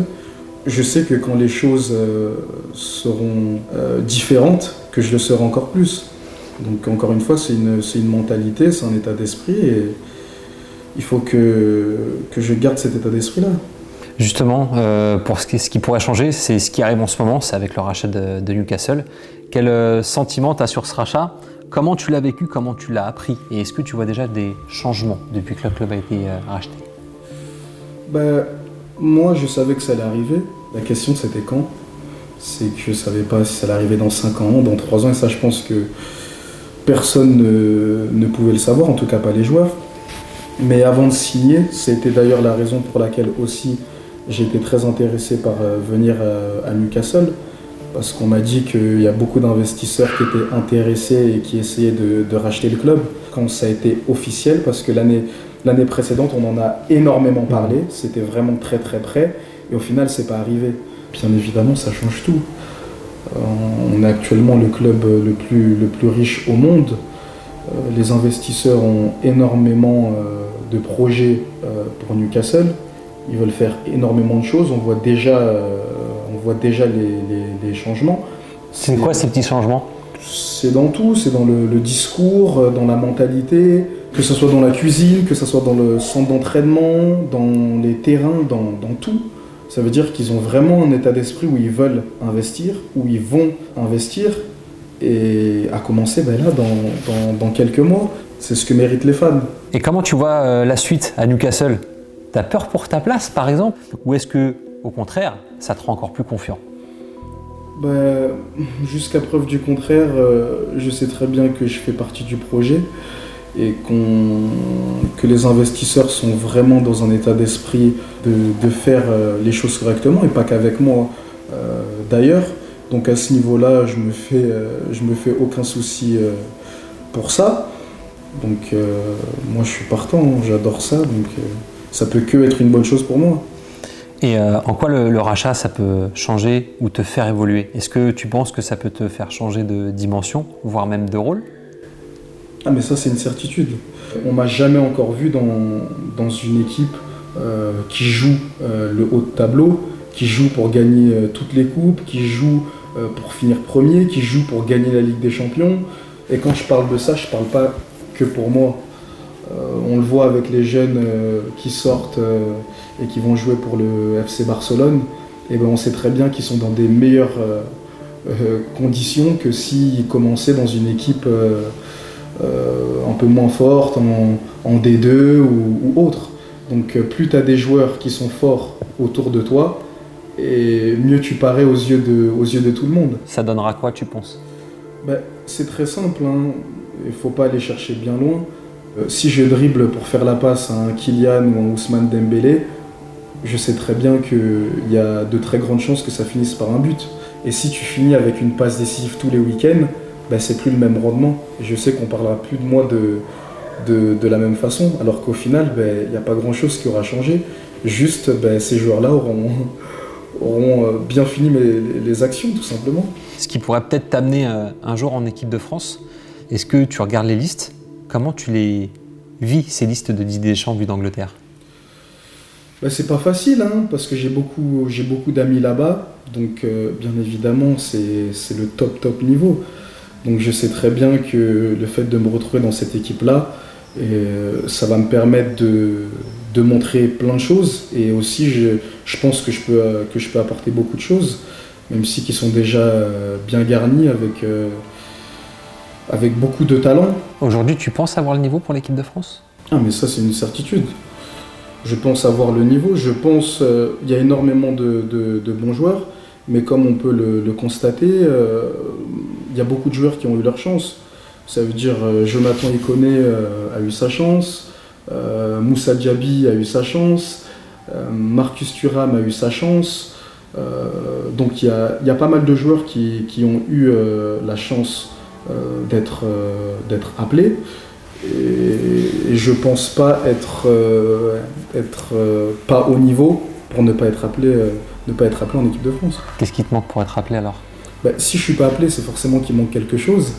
je sais que quand les choses euh, seront euh, différentes, que je le serai encore plus. Donc encore une fois, c'est une, une, mentalité, c'est un état d'esprit et il faut que, que je garde cet état d'esprit-là. Justement, pour ce qui, ce qui, pourrait changer, c'est ce qui arrive en ce moment, c'est avec le rachat de, de Newcastle. Quel sentiment tu as sur ce rachat? Comment tu l'as vécu? Comment tu l'as appris? Et est-ce que tu vois déjà des changements depuis que le club a été racheté? Ben, Moi, je savais que ça allait arriver. La question, c'était quand? C'est que je ne savais pas si ça allait arriver dans 5 ans, dans 3 ans, et ça, je pense que personne ne, pouvait le savoir, en tout cas pas les joueurs. Mais avant de signer, c'était d'ailleurs la raison pour laquelle aussi j'étais très intéressé par euh, venir euh, à, Newcastle, parce qu'on m'a dit qu'il y a beaucoup d'investisseurs qui étaient intéressés et qui essayaient de, de, racheter le club. Quand ça a été officiel, parce que l'année L'année précédente, on en a énormément parlé, c'était vraiment très très près, et au final, c'est pas arrivé. Bien évidemment, ça change tout. Euh, on est actuellement le club le plus, le plus riche au monde. Euh, les investisseurs ont énormément euh, de projets pour Newcastle. Ils veulent faire énormément de choses. On voit déjà, on voit déjà les, changements. C'est quoi ces petits changements? C'est dans tout, c'est dans le, discours, dans la mentalité, que ce soit dans la cuisine, que ce soit dans le centre d'entraînement, dans les terrains, dans, tout. Ça veut dire qu'ils ont vraiment un état d'esprit où ils veulent investir, où ils vont investir, et à commencer ben là, dans, dans, quelques mois. C'est ce que méritent les fans. Et comment tu vois euh, la suite à Newcastle? T'as peur pour ta place, par exemple? Ou est-ce que, au contraire, ça te rend encore plus confiant? Ben, Jusqu'à preuve du contraire, euh, je sais très bien que je fais partie du projet et que les investisseurs sont vraiment dans un état d'esprit de, faire euh, les choses correctement et pas qu'avec moi euh, d'ailleurs. Donc à ce niveau-là, je me fais, euh, me fais aucun souci pour ça. Donc moi je suis partant, j'adore ça, donc ça peut que être une bonne chose pour moi. Et en quoi le, rachat, ça peut changer ou te faire évoluer? Est-ce que tu penses que ça peut te faire changer de dimension, voire même de rôle? Ah mais ça c'est une certitude. On m'a jamais encore vu dans, dans une équipe euh, qui joue euh, le haut de tableau, qui joue pour gagner euh, toutes les coupes, qui joue pour finir premier, qui joue pour gagner la Ligue des Champions. Et quand je parle de ça, je parle pas que pour moi. on le voit avec les jeunes qui sortent et qui vont jouer pour le FC Barcelone. Et ben on sait très bien qu'ils sont dans des meilleures conditions que s'ils commençaient dans une équipe un peu moins forte, en, D2 ou autre. Donc euh, plus tu as des joueurs qui sont forts autour de toi, et mieux tu parais aux yeux de, aux yeux de tout le monde. Ça donnera quoi, tu penses? Ben, C'est très simple, hein. il ne faut pas aller chercher bien loin. Euh, si je dribble pour faire la passe à un Kylian ou un Ousmane Dembélé, je sais très bien qu'il y a de très grandes chances que ça finisse par un but. Et si tu finis avec une passe décisive tous les week-ends, ben, c'est plus le même rendement. Je sais qu'on parlera plus de moi de, de, la même façon, alors qu'au final, il ben, n'y a pas grand-chose qui aura changé. Juste, ben, ces joueurs-là auront, [LAUGHS] auront, euh, bien fini les, actions, tout simplement. Ce qui pourrait peut-être t'amener euh, un jour en équipe de France, est-ce que tu regardes les listes? Comment tu les vis, ces listes de Didier Deschamps vues d'Angleterre? Ben, C'est pas facile, hein, parce que j'ai beaucoup, beaucoup d'amis là-bas, donc euh, bien évidemment, c'est le top, top niveau. Donc je sais très bien que le fait de me retrouver dans cette équipe-là, euh, ça va me permettre de, montrer plein de choses et aussi je, pense que je, peux, que je peux apporter beaucoup de choses, même si qui sont déjà euh, bien garnis avec, euh, avec beaucoup de talent. Aujourd'hui, tu penses avoir le niveau pour l'équipe de France? Ah mais ça c'est une certitude. Je pense avoir le niveau, je pense il y a énormément de, bons joueurs, mais comme on peut le, constater, y a beaucoup de joueurs qui ont eu leur chance. Ça veut dire euh, Jonathan Iconé euh, a eu sa chance, euh, Moussa Diaby a eu sa chance, Marcus Thuram a eu sa chance. donc il y, a, pas mal de joueurs qui, ont eu la chance d'être appelés. Et, je pense pas être, être pas au niveau pour ne pas être appelé, ne pas être appelé en équipe de France. Qu'est-ce qui te manque pour être appelé alors? Bah, si je suis pas appelé, c'est forcément qu'il manque quelque chose.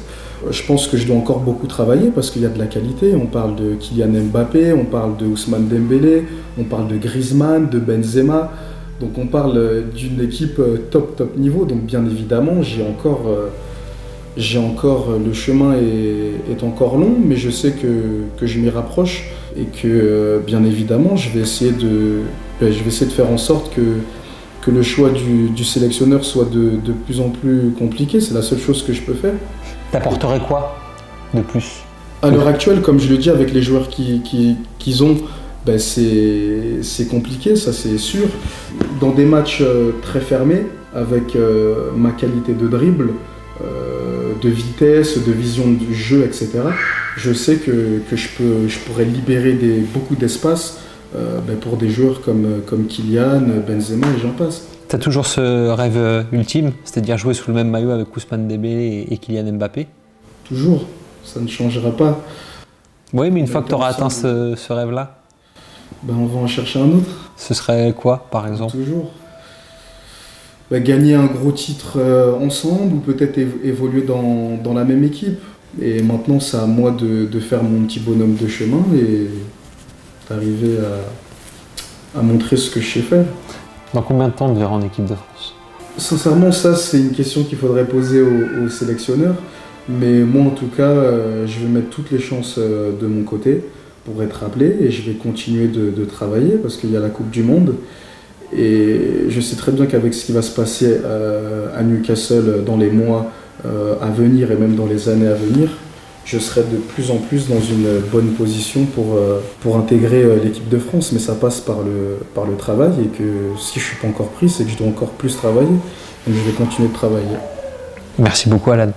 Je pense que je dois encore beaucoup travailler parce qu'il y a de la qualité. On parle de Kylian Mbappé, on parle de Ousmane Dembélé, on parle de Griezmann, de Benzema. Donc on parle d'une équipe euh, top top niveau. Donc bien évidemment, j'ai encore, euh, j'ai encore euh, le chemin est, est, encore long, mais je sais que, que je m'y rapproche et que bien évidemment, je vais essayer de, ben, je vais essayer de faire en sorte que que le choix du, sélectionneur soit de, plus en plus compliqué. C'est la seule chose que je peux faire. T'apporterais quoi de plus À l'heure actuelle, comme je le dis, avec les joueurs qu'ils ont, ben c'est compliqué, ça c'est sûr. Dans des matchs euh, très fermés, avec euh, ma qualité de dribble, euh, de vitesse, de vision du jeu, etc., je sais que, je, peux, je pourrais libérer des, beaucoup d'espace ben, pour des joueurs comme, comme Kylian, Benzema et j'en passe. Tu as toujours ce rêve euh, ultime, c'est-à-dire jouer sous le même maillot avec Ousmane Dembélé et Kylian Mbappé? Toujours, ça ne changera pas. Oui, mais une fois que tu auras atteint ce, rêve-là ben, On va en chercher un autre. Ce serait quoi, par exemple? Toujours. Ben, gagner un gros titre euh, ensemble ou peut-être évoluer dans, dans, la même équipe. Et maintenant, c'est à moi de, de, faire mon petit bonhomme de chemin et d'arriver à, montrer ce que je sais faire. Dans combien de temps tu verras en équipe de France? Sincèrement, ça c'est une question qu'il faudrait poser aux, sélectionneurs. Mais moi en tout cas, euh, je vais mettre toutes les chances euh, de mon côté pour être appelé et je vais continuer de, travailler parce qu'il y a la Coupe du Monde. Et je sais très bien qu'avec ce qui va se passer euh, à Newcastle dans les mois à venir et même dans les années à venir, je serai de plus en plus dans une bonne position pour, euh, intégrer euh, l'équipe de France. Mais ça passe par le, par le travail et que si je ne suis pas encore pris, c'est que je dois encore plus travailler. Donc je vais continuer de travailler. Merci beaucoup Alan.